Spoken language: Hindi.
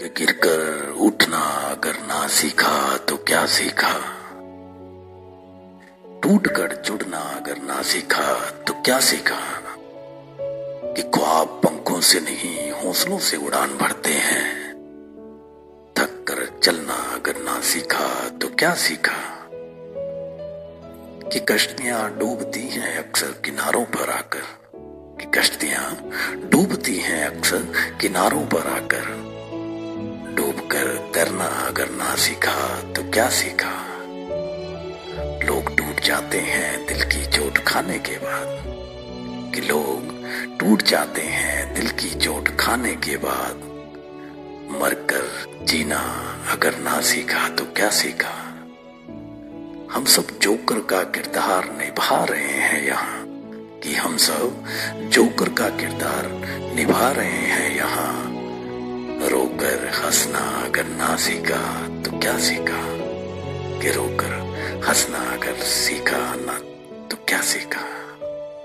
कि गिरकर उठना अगर ना सीखा तो क्या सीखा? टूट कर जुड़ना अगर ना सीखा तो क्या सीखा? कि ख्वाब पंखों से नहीं, हौसलों से उड़ान भरते हैं। थक कर चलना अगर ना सीखा तो क्या सीखा? कि कश्तियाँ डूबती हैं अक्सर किनारों पर आकर। कि कश्तियाँ डूबती हैं अक्सर किनारों पर आकर। तैरना अगर ना सीखा तो क्या सीखा? लोग टूट जाते हैं दिल की चोट खाने के बाद। कि लोग टूट जाते हैं दिल की चोट खाने के बाद। मरकर जीना अगर ना सीखा तो क्या सीखा? हम सब जोकर का किरदार निभा रहे हैं यहाँ। कि हम सब जोकर का किरदार निभा रहे हैं यहाँ। सीखा तो क्या सीखा? कि रोकर हंसना अगर सीखा ना तो क्या सीखा?